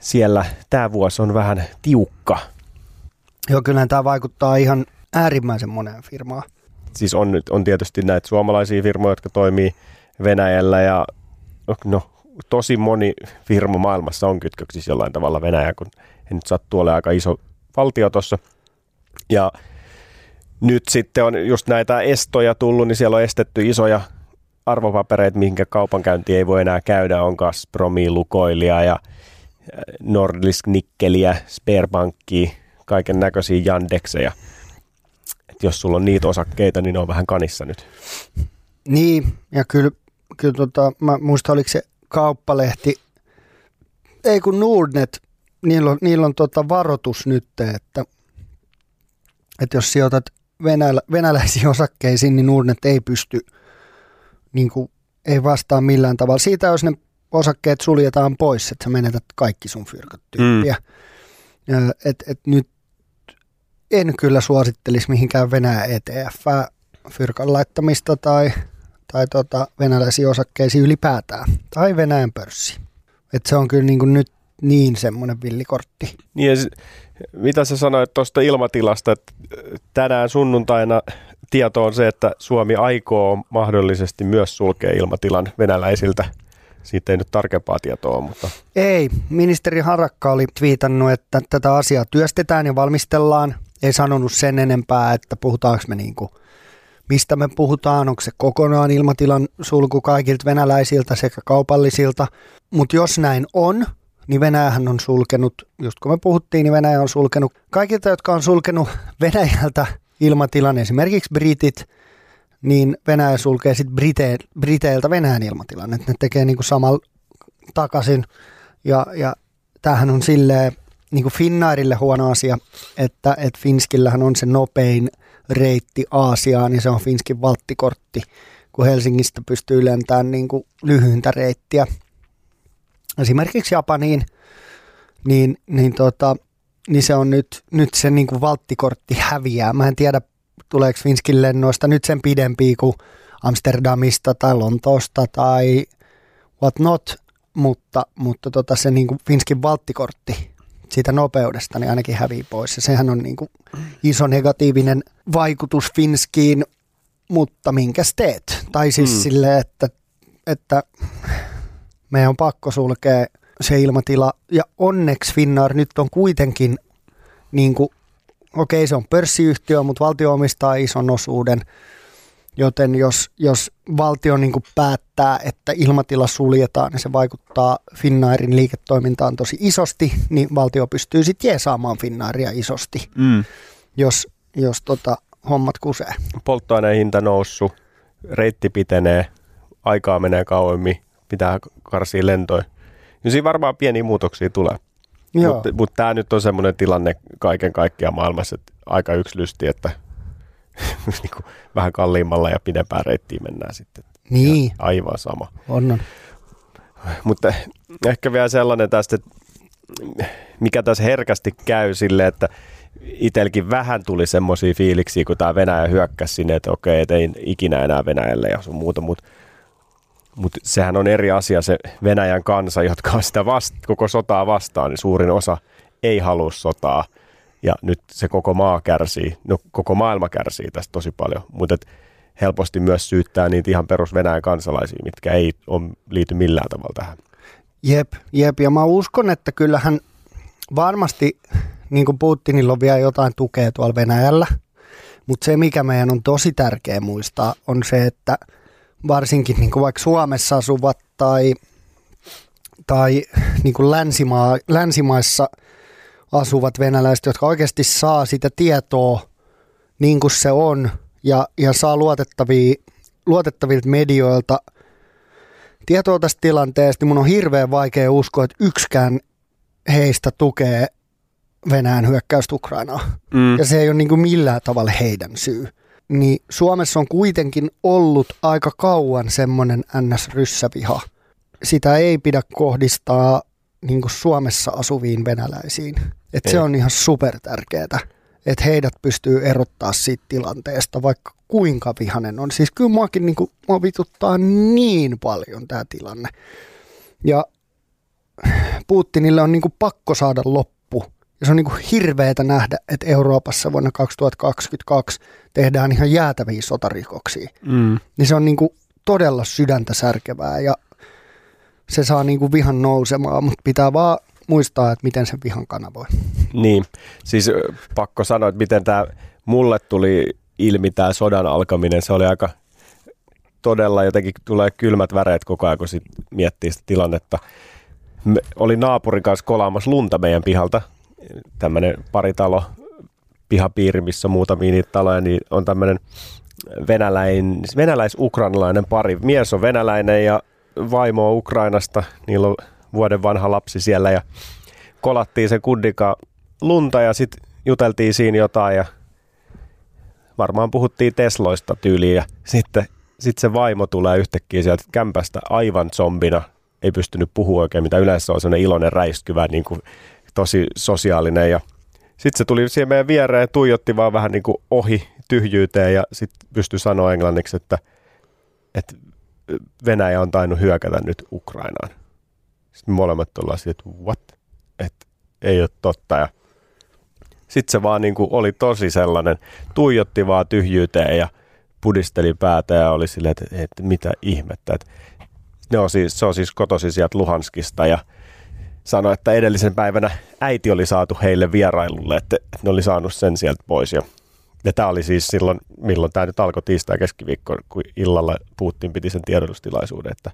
siellä tämä vuosi on vähän tiukka. Joo, kyllähän tämä vaikuttaa ihan äärimmäisen moneen firmaan. Siis on, on tietysti näitä suomalaisia firmoja, jotka toimii Venäjällä ja no, tosi moni firma maailmassa on kytköksissä jollain tavalla Venäjä, kun he nyt sattuu olemaan aika iso valtio tuossa. Ja nyt sitten on just näitä estoja tullut, niin siellä on estetty isoja arvopapereita, minkä kaupankäynti ei voi enää käydä, on Gazpromi, Lukoilia ja äh, Nordisk Nikkeliä, Sperbankkia, kaiken näköisiä Yandexeja. Et jos sulla on niitä osakkeita, niin ne on vähän kanissa nyt. Niin, ja kyllä, kyllä tota, mä muistan, oliko se kauppalehti, ei kun Nordnet, niillä on, niillä on tota varoitus nyt, että, että jos sijoitat venälä, venäläisiin osakkeisiin, niin Nordnet ei pysty, niin kuin, ei vastaa millään tavalla. Siitä, jos ne osakkeet suljetaan pois, että sä menetät kaikki sun fyrkat tyyppiä. Mm. Et, et nyt en kyllä suosittelisi mihinkään Venäjä ETF fyrkan laittamista tai, tai tota venäläisiin osakkeisiin ylipäätään, tai Venäjän pörssi. Et se on kyllä niin nyt niin semmoinen villikortti. Niin ja mitä sä sanoit tuosta ilmatilasta, että tänään sunnuntaina tieto on se, että Suomi aikoo mahdollisesti myös sulkea ilmatilan venäläisiltä. Siitä ei nyt tarkempaa tietoa mutta... Ei. Ministeri Harakka oli twiitannut, että tätä asiaa työstetään ja valmistellaan. Ei sanonut sen enempää, että puhutaanko me niin kuin, mistä me puhutaan, onko se kokonaan ilmatilan sulku kaikilta venäläisiltä sekä kaupallisilta. Mutta jos näin on, niin Venäjähän on sulkenut, just kun me puhuttiin, niin Venäjä on sulkenut kaikilta, jotka on sulkenut Venäjältä ilmatilan, esimerkiksi britit, niin Venäjä sulkee sitten Brite, Briteiltä Venäjän ilmatilan, että ne tekee niinku samalla takaisin. Ja, ja tämähän on silleen niin kuin Finnairille huono asia, että, että Finskillähän on se nopein reitti Aasiaan, niin se on Finskin valttikortti, kun Helsingistä pystyy lentämään niin kuin lyhyintä reittiä esimerkiksi Japaniin, niin, niin, tota, niin se on nyt, nyt se niin kuin valttikortti häviää. Mä en tiedä, tuleeko Finskin lennoista nyt sen pidempi kuin Amsterdamista tai Lontoosta tai what not, mutta, mutta tota se niin kuin Finskin valttikortti siitä nopeudesta niin ainakin hävii pois. Ja sehän on niin kuin iso negatiivinen vaikutus Finskiin, mutta minkäs teet? Tai siis mm. silleen, että, että meidän on pakko sulkea se ilmatila. Ja onneksi Finnair nyt on kuitenkin, niin kuin, okei se on pörssiyhtiö, mutta valtio omistaa ison osuuden. Joten jos, jos valtio niin kuin päättää, että ilmatila suljetaan, niin se vaikuttaa Finnairin liiketoimintaan tosi isosti, niin valtio pystyy sitten jeesaamaan Finnairia isosti, mm. jos, jos tota, hommat kusee. Polttoaineen hinta noussut, reitti pitenee, aikaa menee kauemmin, pitää karsia lentoja. Niin siinä varmaan pieniä muutoksia tulee. Mutta mut tämä nyt on semmoinen tilanne kaiken kaikkiaan maailmassa, että aika lysti, että niinku vähän kalliimmalla ja pidempään reittiin mennään sitten. Niin. Ja aivan sama. On, on. Mutta ehkä vielä sellainen tästä, että mikä tässä herkästi käy sille, että itselläkin vähän tuli semmoisia fiiliksiä, kun tämä Venäjä hyökkäsi sinne, että okei, et ei ikinä enää Venäjälle ja sun muuta, mutta mutta sehän on eri asia se Venäjän kansa, jotka on sitä vast, koko sotaa vastaan, niin suurin osa ei halua sotaa. Ja nyt se koko maa kärsii, no koko maailma kärsii tästä tosi paljon, mutta helposti myös syyttää niitä ihan perus Venäjän kansalaisia, mitkä ei on, liity millään tavalla tähän. Jep, jep, ja mä uskon, että kyllähän varmasti niin kuin Putinilla on vielä jotain tukea tuolla Venäjällä, mutta se mikä meidän on tosi tärkeä muistaa on se, että – varsinkin niin kuin vaikka Suomessa asuvat tai, tai niin kuin länsimaa, länsimaissa asuvat venäläiset, jotka oikeasti saa sitä tietoa niin kuin se on ja, ja saa luotettavia, luotettavilta medioilta tietoa tästä tilanteesta, niin mun on hirveän vaikea uskoa, että yksikään heistä tukee Venäjän hyökkäystä Ukrainaa. Mm. Ja se ei ole niin kuin millään tavalla heidän syy niin Suomessa on kuitenkin ollut aika kauan semmoinen NS-ryssäviha. Sitä ei pidä kohdistaa niin kuin Suomessa asuviin venäläisiin. Et se on ihan super tärkeää, että heidät pystyy erottaa siitä tilanteesta, vaikka kuinka vihanen on. Siis kyllä muakin niin kuin, mua vituttaa niin paljon tämä tilanne. Ja Putinille on niin kuin pakko saada loppu ja se on niin kuin hirveetä nähdä, että Euroopassa vuonna 2022 tehdään ihan jäätäviä sotarikoksia. Mm. Niin se on niin kuin todella sydäntä särkevää ja se saa niin kuin vihan nousemaan, mutta pitää vaan muistaa, että miten sen vihan kanavoi. Niin, siis pakko sanoa, että miten tämä mulle tuli ilmi tämä sodan alkaminen, se oli aika todella jotenkin tulee kylmät väreet koko ajan, kun sit miettii sitä tilannetta. Me oli naapurin kanssa kolaamassa lunta meidän pihalta tämmöinen paritalo pihapiiri, missä on muutamia niitä taloja, niin on tämmöinen venäläin, venäläis-ukrainalainen pari. Mies on venäläinen ja vaimo on Ukrainasta. Niillä on vuoden vanha lapsi siellä ja kolattiin sen kundika lunta ja sitten juteltiin siinä jotain ja varmaan puhuttiin Tesloista tyyliin ja sitten sit se vaimo tulee yhtäkkiä sieltä kämpästä aivan zombina ei pystynyt puhua oikein, mitä yleensä on sellainen iloinen, räiskyvä, niin kuin, tosi sosiaalinen ja sitten se tuli siihen meidän viereen ja tuijotti vaan vähän niin kuin ohi tyhjyyteen ja sitten pystyi sanoa englanniksi, että, että Venäjä on tainnut hyökätä nyt Ukrainaan. Sitten me molemmat ollaan siitä, että what? Että ei ole totta. Ja sitten se vaan niin kuin oli tosi sellainen, tuijotti vaan tyhjyyteen ja pudisteli päätä ja oli silleen, että, että mitä ihmettä. Että ne on siis, se on siis kotosi sieltä Luhanskista ja sanoi, että edellisen päivänä äiti oli saatu heille vierailulle, että, että ne oli saanut sen sieltä pois. Ja, ja tämä oli siis silloin, milloin tämä nyt alkoi tiistai keskiviikko, kun illalla Putin piti sen tiedotustilaisuuden, että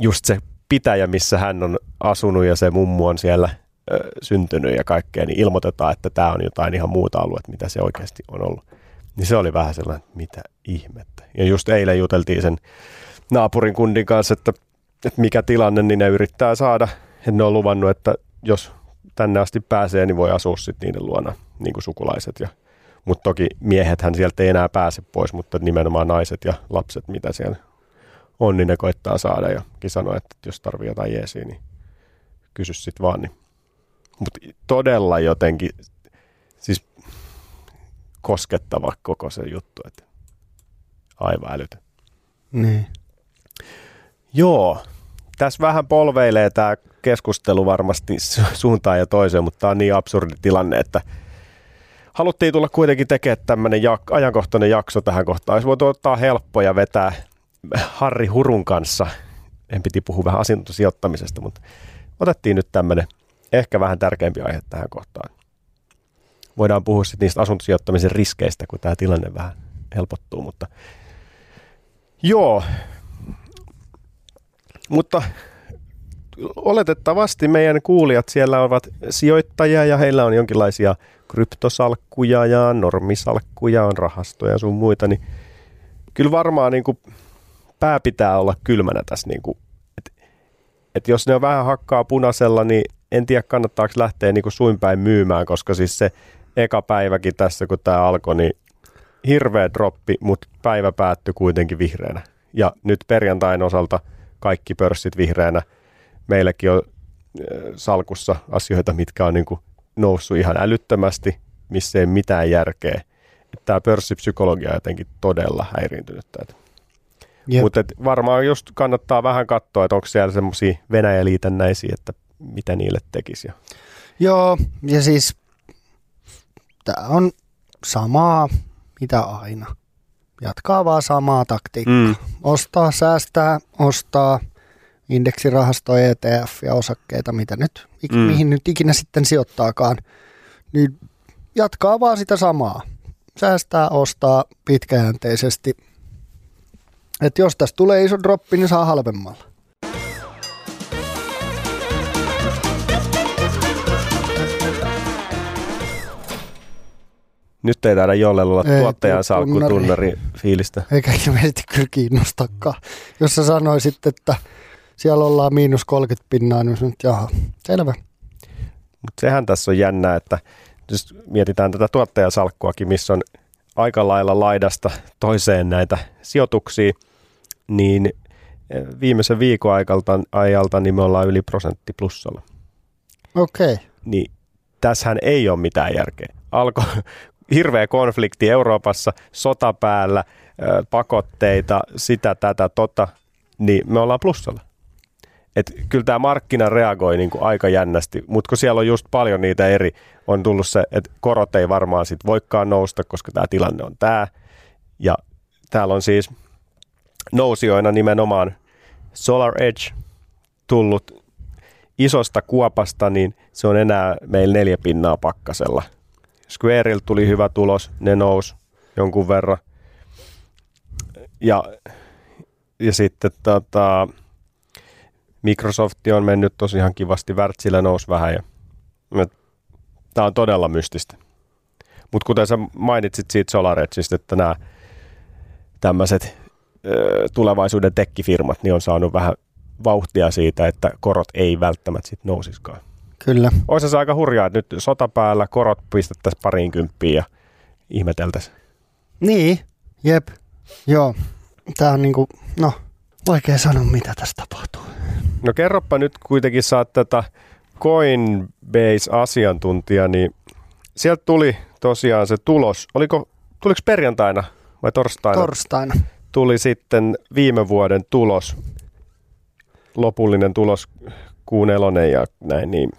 just se pitäjä, missä hän on asunut ja se mummu on siellä ö, syntynyt ja kaikkea, niin ilmoitetaan, että tämä on jotain ihan muuta aluetta, mitä se oikeasti on ollut. Niin se oli vähän sellainen, mitä ihmettä. Ja just eilen juteltiin sen naapurin kundin kanssa, että, että mikä tilanne, niin ne yrittää saada. Että ne on luvannut, että jos tänne asti pääsee, niin voi asua sitten niiden luona, niin kuin sukulaiset. Ja, mutta toki miehethän sieltä ei enää pääse pois, mutta nimenomaan naiset ja lapset, mitä siellä on, niin ne koittaa saada. Ja sanoi, että jos tarvii jotain jeesiä, niin kysy sitten vaan. Niin. Mutta todella jotenkin, siis koskettava koko se juttu, että aivan älytön. Niin. Joo, tässä vähän polveilee tämä keskustelu varmasti suuntaan ja toiseen, mutta tämä on niin absurdi tilanne, että haluttiin tulla kuitenkin tekemään tämmöinen jak- ajankohtainen jakso tähän kohtaan. Olisi voitu ottaa helppo ja vetää Harri Hurun kanssa. En piti puhua vähän asuntosijoittamisesta, mutta otettiin nyt tämmöinen ehkä vähän tärkeämpi aihe tähän kohtaan. Voidaan puhua sitten niistä asuntosijoittamisen riskeistä, kun tämä tilanne vähän helpottuu, mutta joo, mutta oletettavasti meidän kuulijat siellä ovat sijoittajia ja heillä on jonkinlaisia kryptosalkkuja ja normisalkkuja, on rahastoja ja sun muita, niin kyllä varmaan niin kuin pää pitää olla kylmänä tässä. Niin kuin, että, että jos ne on vähän hakkaa punaisella, niin en tiedä kannattaako lähteä niin kuin suinpäin myymään, koska siis se eka päiväkin tässä, kun tämä alkoi, niin hirveä droppi, mutta päivä päättyi kuitenkin vihreänä. Ja nyt perjantain osalta kaikki pörssit vihreänä. Meilläkin on salkussa asioita, mitkä on niin kuin noussut ihan älyttömästi, missä ei mitään järkeä. Tämä pörssipsykologia on jotenkin todella häiriintynyt. Mutta varmaan just kannattaa vähän katsoa, että onko siellä semmoisia Venäjä-liitännäisiä, että mitä niille tekisi. Joo, ja siis tämä on samaa, mitä aina. Jatkaa vaan samaa taktiikkaa. Mm. Ostaa, säästää, ostaa indeksirahastoja, ETF ja osakkeita, mitä nyt, mm. mihin nyt ikinä sitten sijoittaakaan. Niin jatkaa vaan sitä samaa. Säästää, ostaa pitkäjänteisesti. Että jos tästä tulee iso droppi, niin saa halvemmalla. Nyt ei taida jollella olla tuottajan salkku tunnari fiilistä. Eikä ilmeisesti kyllä kiinnostakaan. Jos sä sanoisit, että siellä ollaan miinus 30 pinnaa, niin nyt jaha, selvä. Mutta sehän tässä on jännää, että jos mietitään tätä tuottajasalkkuakin, missä on aika lailla laidasta toiseen näitä sijoituksia, niin eh, viimeisen viikon ajalta, ajalta niin me ollaan yli prosentti plussalla. Okei. Okay. Niin tässähän ei ole mitään järkeä. Alkoi hirveä konflikti Euroopassa, sota päällä, pakotteita, sitä, tätä, tota, niin me ollaan plussalla. Et kyllä tämä markkina reagoi niin kuin aika jännästi, mutta kun siellä on just paljon niitä eri, on tullut se, että korot ei varmaan sit voikaan nousta, koska tämä tilanne on tämä. Ja täällä on siis nousijoina nimenomaan Solar Edge tullut isosta kuopasta, niin se on enää meillä neljä pinnaa pakkasella – Squareilta tuli hyvä tulos, ne nousi jonkun verran. Ja, ja sitten tota, Microsoft on mennyt tosi ihan kivasti, Wärtsilä nousi vähän. Ja, tämä on todella mystistä. Mutta kuten sä mainitsit siitä SolarEdgeistä, että nämä tämmöiset tulevaisuuden tekkifirmat niin on saanut vähän vauhtia siitä, että korot ei välttämättä sit nousiskaan. Kyllä. Olisi se aika hurjaa, että nyt sota päällä, korot pistettäisiin pariin kymppiin ja ihmeteltäisiin. Niin, jep. Joo, tämä on niinku, no, vaikea sanoa mitä tässä tapahtuu. No kerropa nyt kuitenkin saat tätä Coinbase-asiantuntija, niin sieltä tuli tosiaan se tulos. Oliko, tuliko perjantaina vai torstaina? Torstaina. Tuli sitten viime vuoden tulos, lopullinen tulos kuun nelonen ja näin, niin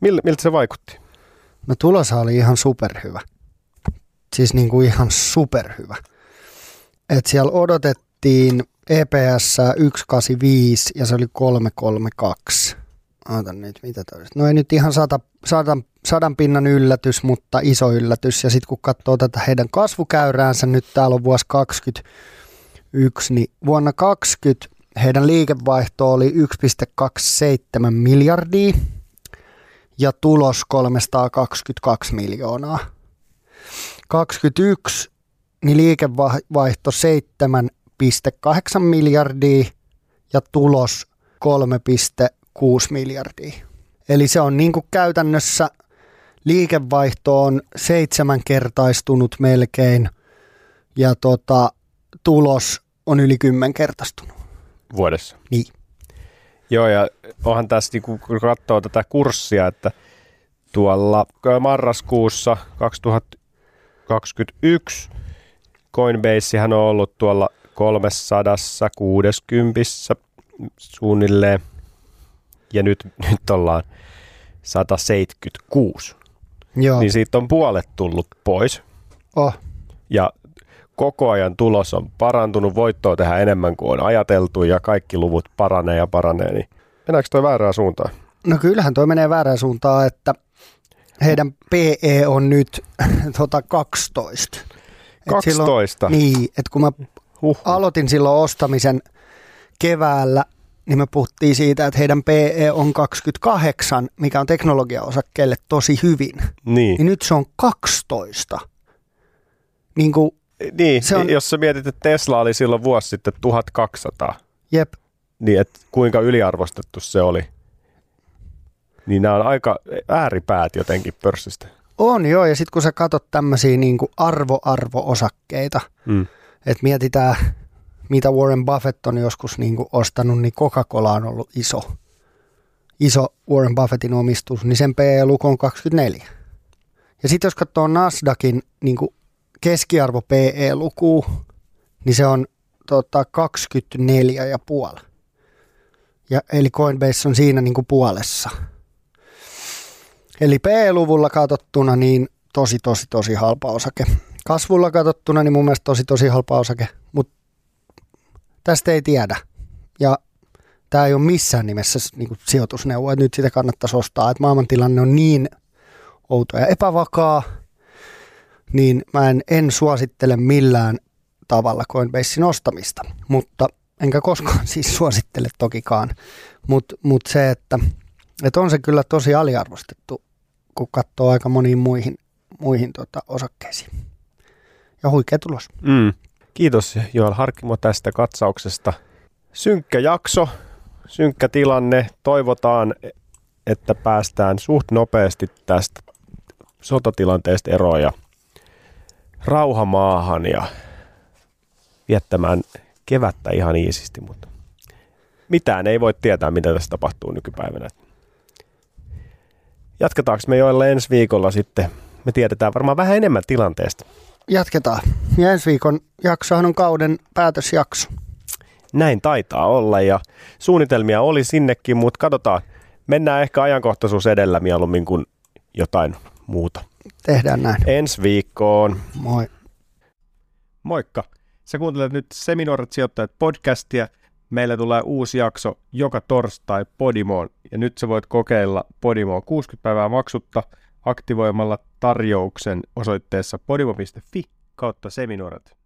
mil, miltä se vaikutti? No tulos oli ihan superhyvä. Siis niin kuin ihan superhyvä. Et siellä odotettiin EPS 185 ja se oli 332. Ootan nyt, mitä toi No ei nyt ihan sata, sadan, sadan pinnan yllätys, mutta iso yllätys. Ja sitten kun katsoo tätä heidän kasvukäyräänsä, nyt täällä on vuosi 2021, niin vuonna 20 heidän liikevaihto oli 1,27 miljardia ja tulos 322 miljoonaa. 21 niin liikevaihto 7,8 miljardia ja tulos 3,6 miljardia. Eli se on niin kuin käytännössä liikevaihto on seitsemänkertaistunut melkein ja tota, tulos on yli kymmenkertaistunut. Vuodessa. Niin. Joo, ja onhan tässä, niin kun katsoo tätä kurssia, että tuolla marraskuussa 2021 Coinbasehan on ollut tuolla 360 suunnilleen, ja nyt, nyt ollaan 176. Joo. Niin siitä on puolet tullut pois, Oh. ja koko ajan tulos on parantunut, voittoa tehdä enemmän kuin on ajateltu, ja kaikki luvut paranee ja paranee, niin mennäänkö toi väärään suuntaan? No kyllähän toi menee väärään suuntaan, että heidän PE on nyt tota 12. Et 12? Silloin, niin, että kun mä Huh. aloitin silloin ostamisen keväällä, niin me puhuttiin siitä, että heidän PE on 28, mikä on teknologiaosakkeelle tosi hyvin. Niin. Niin nyt se on 12. Niin kuin, Niin, Se on- jos sä mietit, että Tesla oli silloin vuosi sitten 1200, jep, niin et kuinka yliarvostettu se oli. Niin nämä on aika ääripäät jotenkin pörssistä. on joo, ja sitten kun sä katsot tämmöisiä niin arvo-arvo-osakkeita, Mm. Mietitään, mitä Warren Buffett on joskus niin kuin ostanut, niin Coca-Cola on ollut iso, iso Warren Buffettin omistus, niin sen PE-luku on 24. Ja sitten jos katsoo Nasdaqin niin kuin keskiarvo PE-luku, niin se on tota, 24,5. Ja, eli Coinbase on siinä niin kuin puolessa. Eli PE-luvulla katsottuna niin tosi, tosi, tosi halpa osake. Kasvulla katsottuna niin mun mielestä tosi, tosi halpa osake, mutta tästä ei tiedä. Ja tämä ei ole missään nimessä niin sijoitusneuvo, että nyt sitä kannattaisi ostaa. Että maailmantilanne on niin outo ja epävakaa, niin mä en, en suosittele millään tavalla Coinbasein ostamista, mutta enkä koskaan siis suosittele tokikaan. Mutta mut se, että, että on se kyllä tosi aliarvostettu, kun katsoo aika moniin muihin, muihin tota, osakkeisiin. Ja huikea tulos. Mm. Kiitos Joel Harkimo tästä katsauksesta. Synkkä jakso, synkkä tilanne. Toivotaan, että päästään suht nopeasti tästä sotatilanteesta eroon ja rauhamaahan ja viettämään kevättä ihan iisisti, mutta mitään ei voi tietää, mitä tässä tapahtuu nykypäivänä. Jatketaanko me joille ensi viikolla sitten? Me tiedetään varmaan vähän enemmän tilanteesta. Jatketaan. Ja ensi viikon jaksohan on kauden päätösjakso. Näin taitaa olla ja suunnitelmia oli sinnekin, mutta katsotaan. Mennään ehkä ajankohtaisuus edellä mieluummin kuin jotain muuta. Tehdään näin. Ensi viikkoon. Moi. Moikka! Sä kuuntelet nyt Seminuoret sijoittajat podcastia. Meillä tulee uusi jakso joka torstai Podimoon ja nyt sä voit kokeilla Podimoa 60 päivää maksutta aktivoimalla tarjouksen osoitteessa podimo.fi kautta seminuoret.